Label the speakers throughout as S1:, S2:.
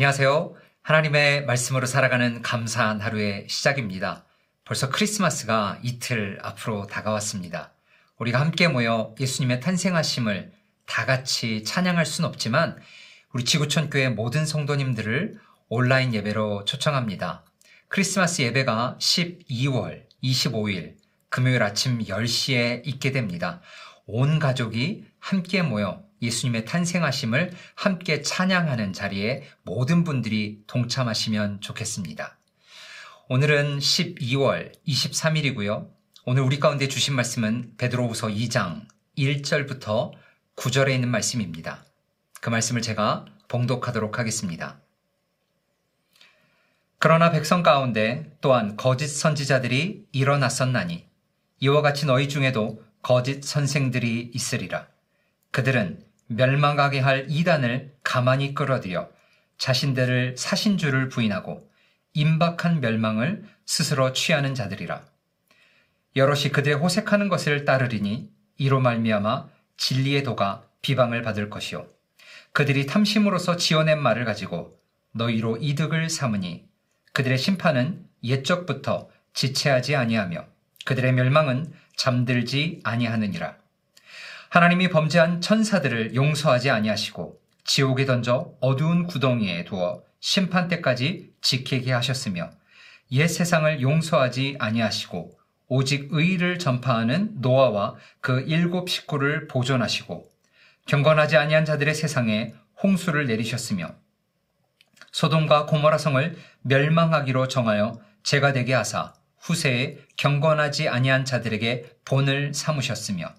S1: 안녕하세요. 하나님의 말씀으로 살아가는 감사한 하루의 시작입니다. 벌써 크리스마스가 이틀 앞으로 다가왔습니다. 우리가 함께 모여 예수님의 탄생하심을 다 같이 찬양할 순 없지만 우리 지구촌 교회 모든 성도님들을 온라인 예배로 초청합니다. 크리스마스 예배가 12월 25일 금요일 아침 10시에 있게 됩니다. 온 가족이 함께 모여 예수님의 탄생하심을 함께 찬양하는 자리에 모든 분들이 동참하시면 좋겠습니다. 오늘은 12월 23일이고요. 오늘 우리 가운데 주신 말씀은 베드로후서 2장 1절부터 9절에 있는 말씀입니다. 그 말씀을 제가 봉독하도록 하겠습니다. 그러나 백성 가운데 또한 거짓 선지자들이 일어났었나니 이와 같이 너희 중에도 거짓 선생들이 있으리라. 그들은 멸망하게 할 이단을 가만히 끌어들여 자신들을 사신주를 부인하고 임박한 멸망을 스스로 취하는 자들이라. 여럿이 그들의 호색하는 것을 따르리니 이로 말미암아 진리의 도가 비방을 받을 것이요. 그들이 탐심으로서 지어낸 말을 가지고 너희로 이득을 삼으니 그들의 심판은 옛적부터 지체하지 아니하며 그들의 멸망은 잠들지 아니하느니라. 하나님이 범죄한 천사들을 용서하지 아니하시고 지옥에 던져 어두운 구덩이에 두어 심판 때까지 지키게 하셨으며 옛 세상을 용서하지 아니하시고 오직 의를 전파하는 노아와 그 일곱 식구를 보존하시고 경건하지 아니한 자들의 세상에 홍수를 내리셨으며 소돔과 고모라 성을 멸망하기로 정하여 제가 되게 하사 후세에 경건하지 아니한 자들에게 본을 삼으셨으며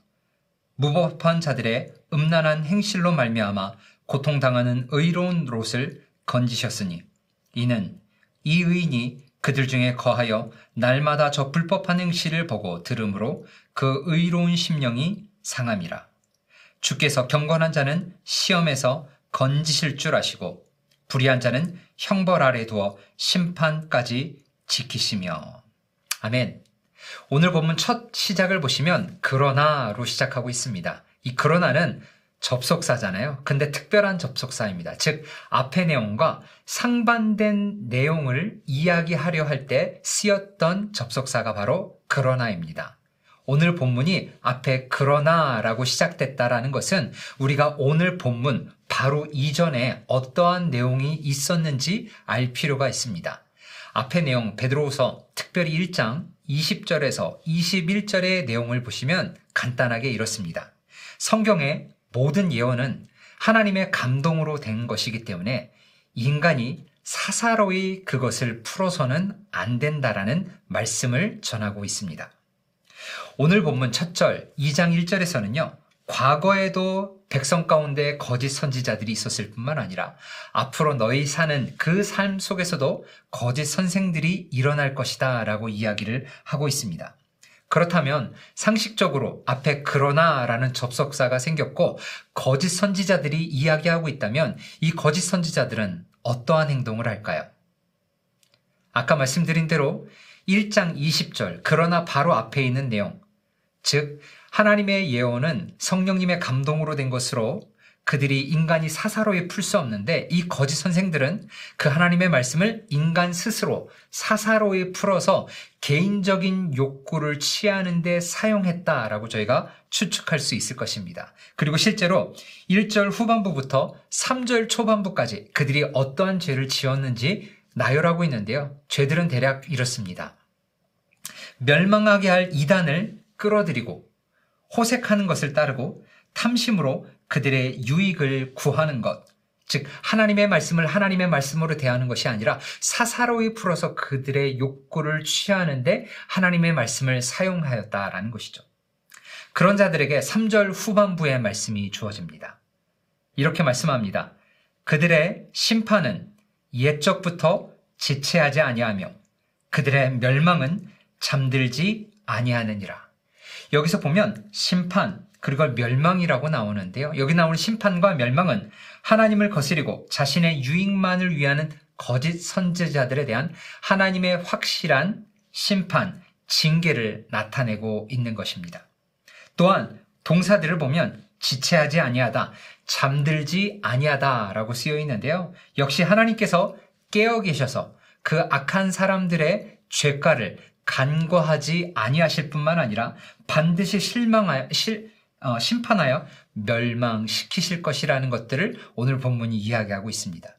S1: 무법한 자들의 음란한 행실로 말미암아 고통당하는 의로운 롯을 건지셨으니 이는 이 의인이 그들 중에 거하여 날마다 저 불법한 행실을 보고 들으므로 그 의로운 심령이 상함이라. 주께서 경건한 자는 시험에서 건지실 줄 아시고 불의한 자는 형벌 아래 두어 심판까지 지키시며. 아멘. 오늘 본문 첫 시작을 보시면 그러나로 시작하고 있습니다. 이 그러나는 접속사잖아요. 근데 특별한 접속사입니다. 즉, 앞의 내용과 상반된 내용을 이야기하려 할 때 쓰였던 접속사가 바로 그러나입니다. 오늘 본문이 앞에 그러나라고 시작됐다라는 것은 우리가 오늘 본문 바로 이전에 어떠한 내용이 있었는지 알 필요가 있습니다. 앞의 내용 베드로후서 특별히 1장 20절에서 21절의 내용을 보시면 간단하게 이렇습니다. 성경의 모든 예언은 하나님의 감동으로 된 것이기 때문에 인간이 사사로이 그것을 풀어서는 안 된다라는 말씀을 전하고 있습니다. 오늘 본문 첫 절 2장 1절에서는요. 과거에도 백성 가운데 거짓 선지자들이 있었을 뿐만 아니라 앞으로 너희 사는 그 삶 속에서도 거짓 선생들이 일어날 것이다 라고 이야기를 하고 있습니다. 그렇다면 상식적으로 앞에 그러나라는 접속사가 생겼고 거짓 선지자들이 이야기하고 있다면 이 거짓 선지자들은 어떠한 행동을 할까요? 아까 말씀드린 대로 1장 20절 그러나 바로 앞에 있는 내용 즉 하나님의 예언은 성령님의 감동으로 된 것으로 그들이 인간이 사사로이 풀 수 없는데 이 거짓 선생들은 그 하나님의 말씀을 인간 스스로 사사로이 풀어서 개인적인 욕구를 취하는데 사용했다라고 저희가 추측할 수 있을 것입니다. 그리고 실제로 1절 후반부부터 3절 초반부까지 그들이 어떠한 죄를 지었는지 나열하고 있는데요. 죄들은 대략 이렇습니다. 멸망하게 할 이단을 끌어들이고 호색하는 것을 따르고 탐심으로 그들의 유익을 구하는 것, 즉 하나님의 말씀을 하나님의 말씀으로 대하는 것이 아니라 사사로이 풀어서 그들의 욕구를 취하는데 하나님의 말씀을 사용하였다라는 것이죠. 그런 자들에게 3절 후반부의 말씀이 주어집니다. 이렇게 말씀합니다. 그들의 심판은 옛적부터 지체하지 아니하며 그들의 멸망은 잠들지 아니하느니라. 여기서 보면 심판 그리고 멸망이라고 나오는데요. 여기 나오는 심판과 멸망은 하나님을 거스리고 자신의 유익만을 위하는 거짓 선제자들에 대한 하나님의 확실한 심판, 징계를 나타내고 있는 것입니다. 또한 동사들을 보면 지체하지 아니하다, 잠들지 아니하다라고 쓰여 있는데요. 역시 하나님께서 깨어 계셔서 그 악한 사람들의 죄가를 간과하지 아니하실 뿐만 아니라 반드시 실망하여 실, 어, 심판하여 멸망시키실 것이라는 것들을 오늘 본문이 이야기하고 있습니다.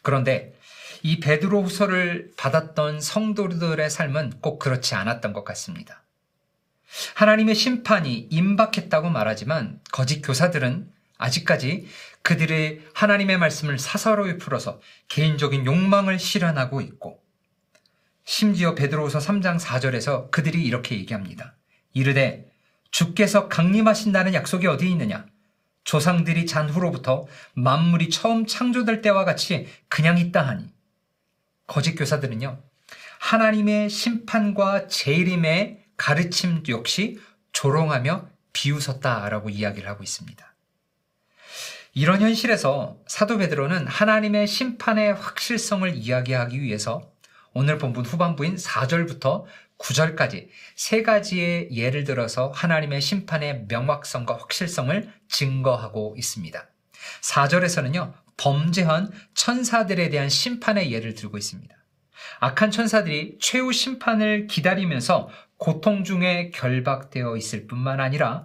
S1: 그런데 이 베드로 후서를 받았던 성도들의 삶은 꼭 그렇지 않았던 것 같습니다. 하나님의 심판이 임박했다고 말하지만 거짓 교사들은 아직까지 그들의 하나님의 말씀을 사사로이 풀어서 개인적인 욕망을 실현하고 있고 심지어 베드로후서 3장 4절에서 그들이 이렇게 얘기합니다. 이르되 주께서 강림하신다는 약속이 어디 있느냐? 조상들이 잔 후로부터 만물이 처음 창조될 때와 같이 그냥 있다 하니 거짓 교사들은요. 하나님의 심판과 재림의 가르침 역시 조롱하며 비웃었다라고 이야기를 하고 있습니다. 이런 현실에서 사도 베드로는 하나님의 심판의 확실성을 이야기하기 위해서 오늘 본문 후반부인 4절부터 9절까지 세 가지의 예를 들어서 하나님의 심판의 명확성과 확실성을 증거하고 있습니다. 4절에서는요, 범죄한 천사들에 대한 심판의 예를 들고 있습니다. 악한 천사들이 최후 심판을 기다리면서 고통 중에 결박되어 있을 뿐만 아니라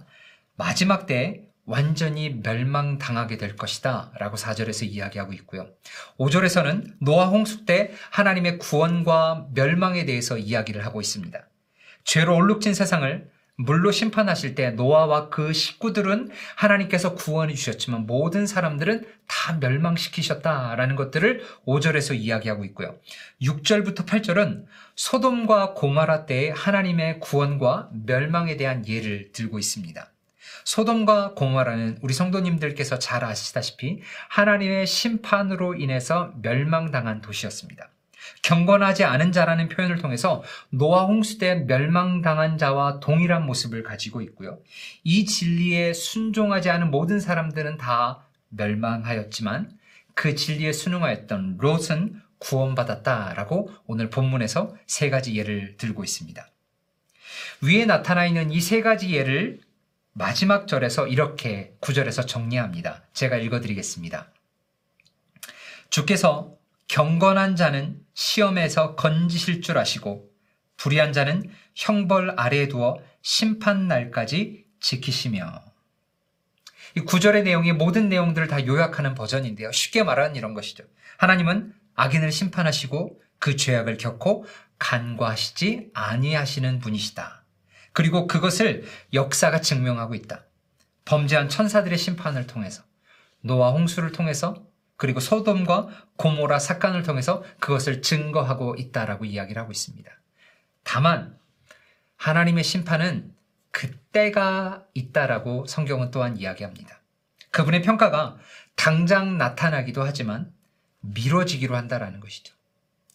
S1: 마지막 때 완전히 멸망당하게 될 것이다 라고 4절에서 이야기하고 있고요. 5절에서는 노아 홍수 때 하나님의 구원과 멸망에 대해서 이야기를 하고 있습니다. 죄로 얼룩진 세상을 물로 심판하실 때 노아와 그 식구들은 하나님께서 구원해 주셨지만 모든 사람들은 다 멸망시키셨다라는 것들을 5절에서 이야기하고 있고요. 6절부터 8절은 소돔과 고마라 때의 하나님의 구원과 멸망에 대한 예를 들고 있습니다. 소돔과 고모라는 우리 성도님들께서 잘 아시다시피 하나님의 심판으로 인해서 멸망당한 도시였습니다. 경건하지 않은 자라는 표현을 통해서 노아 홍수 때 멸망당한 자와 동일한 모습을 가지고 있고요. 이 진리에 순종하지 않은 모든 사람들은 다 멸망하였지만 그 진리에 순응하였던 롯은 구원받았다라고 오늘 본문에서 세 가지 예를 들고 있습니다. 위에 나타나 있는 이 세 가지 예를 마지막 절에서 이렇게 구절에서 정리합니다. 제가 읽어드리겠습니다. 주께서 경건한 자는 시험에서 건지실 줄 아시고 불의한 자는 형벌 아래에 두어 심판 날까지 지키시며 이 구절의 내용이 모든 내용들을 다 요약하는 버전인데요. 쉽게 말하는 이런 것이죠. 하나님은 악인을 심판하시고 그 죄악을 겪고 간과하시지 아니하시는 분이시다. 그리고 그것을 역사가 증명하고 있다. 범죄한 천사들의 심판을 통해서 노아 홍수를 통해서 그리고 소돔과 고모라 사건을 통해서 그것을 증거하고 있다라고 이야기를 하고 있습니다. 다만 하나님의 심판은 그때가 있다라고 성경은 또한 이야기합니다. 그분의 평가가 당장 나타나기도 하지만 미뤄지기로 한다라는 것이죠.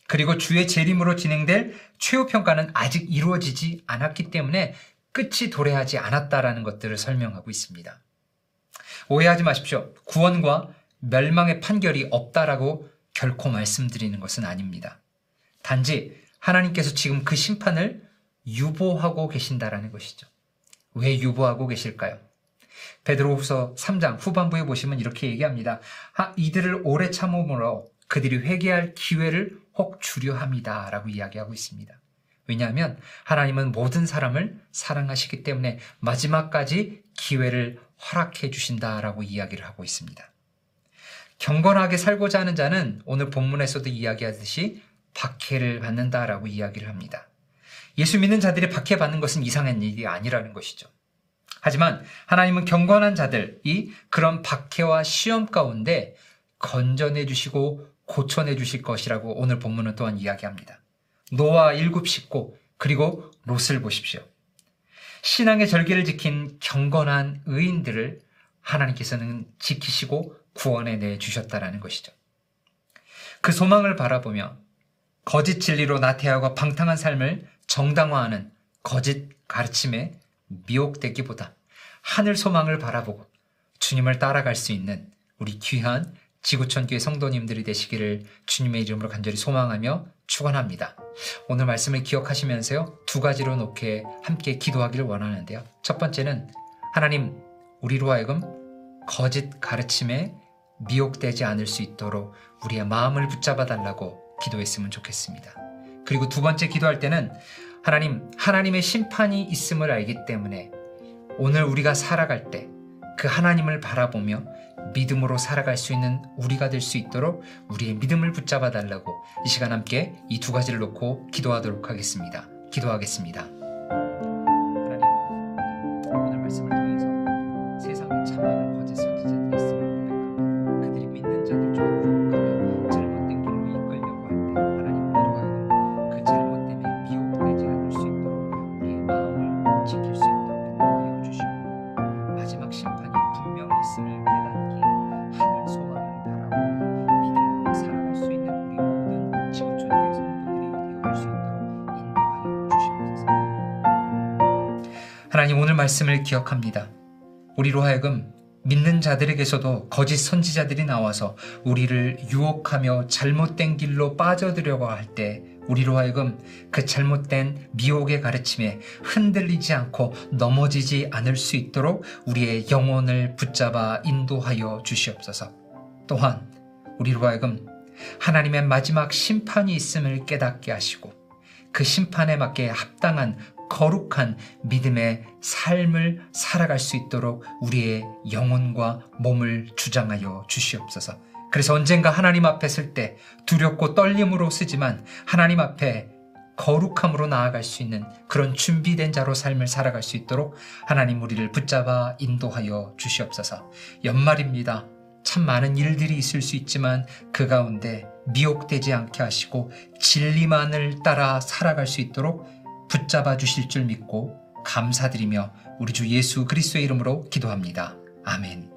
S1: 그리고 주의 재림으로 진행될 최후 평가는 아직 이루어지지 않았기 때문에 끝이 도래하지 않았다라는 것들을 설명하고 있습니다. 오해하지 마십시오. 구원과 멸망의 판결이 없다라고 결코 말씀드리는 것은 아닙니다. 단지 하나님께서 지금 그 심판을 유보하고 계신다라는 것이죠. 왜 유보하고 계실까요? 베드로후서 3장 후반부에 보시면 이렇게 얘기합니다. 이들을 오래 참음으로 그들이 회개할 기회를 혹 주려 합니다. 라고 이야기하고 있습니다. 왜냐하면 하나님은 모든 사람을 사랑하시기 때문에 마지막까지 기회를 허락해 주신다라고 이야기를 하고 있습니다. 경건하게 살고자 하는 자는 오늘 본문에서도 이야기하듯이 박해를 받는다라고 이야기를 합니다. 예수 믿는 자들이 박해받는 것은 이상한 일이 아니라는 것이죠. 하지만 하나님은 경건한 자들이 그런 박해와 시험 가운데 건져내 주시고 고쳐내 주실 것이라고 오늘 본문은 또한 이야기합니다. 노아 일곱 식구 그리고 롯을 보십시오. 신앙의 절개를 지킨 경건한 의인들을 하나님께서는 지키시고 구원해 내 주셨다라는 것이죠. 그 소망을 바라보며 거짓 진리로 나태하고 방탕한 삶을 정당화하는 거짓 가르침에 미혹되기보다 하늘 소망을 바라보고 주님을 따라갈 수 있는 우리 귀한 지구촌 교회 성도님들이 되시기를 주님의 이름으로 간절히 소망하며 축원합니다. 오늘 말씀을 기억하시면서요. 두 가지로 놓게 함께 기도하기를 원하는데요. 첫 번째는 하나님 우리로 하여금 거짓 가르침에 미혹되지 않을 수 있도록 우리의 마음을 붙잡아 달라고 기도했으면 좋겠습니다. 그리고 두 번째 기도할 때는 하나님, 하나님의 심판이 있음을 알기 때문에 오늘 우리가 살아갈 때 그 하나님을 바라보며 믿음으로 살아갈 수 있는 우리가 될 수 있도록 우리의 믿음을 붙잡아 달라고 이 시간 함께 이 두 가지를 놓고 기도하도록 하겠습니다. 기도하겠습니다. 하나님, 오늘 말씀을 통해서 세상에 참 많은 말씀을 기억합니다. 우리로 하여금 믿는 자들에게서도 거짓 선지자들이 나와서 우리를 유혹하며 잘못된 길로 빠져들려고 할 때 우리로 하여금 그 잘못된 미혹의 가르침에 흔들리지 않고 넘어지지 않을 수 있도록 우리의 영혼을 붙잡아 인도하여 주시옵소서. 또한 우리로 하여금 하나님의 마지막 심판이 있음을 깨닫게 하시고 그 심판에 맞게 합당한 거룩한 믿음의 삶을 살아갈 수 있도록 우리의 영혼과 몸을 주장하여 주시옵소서. 그래서 언젠가 하나님 앞에 설 때 두렵고 떨림으로 쓰지만 하나님 앞에 거룩함으로 나아갈 수 있는 그런 준비된 자로 삶을 살아갈 수 있도록 하나님 우리를 붙잡아 인도하여 주시옵소서. 연말입니다. 참 많은 일들이 있을 수 있지만 그 가운데 미혹되지 않게 하시고 진리만을 따라 살아갈 수 있도록 붙잡아 주실 줄 믿고 감사드리며 우리 주 예수 그리스도의 이름으로 기도합니다. 아멘.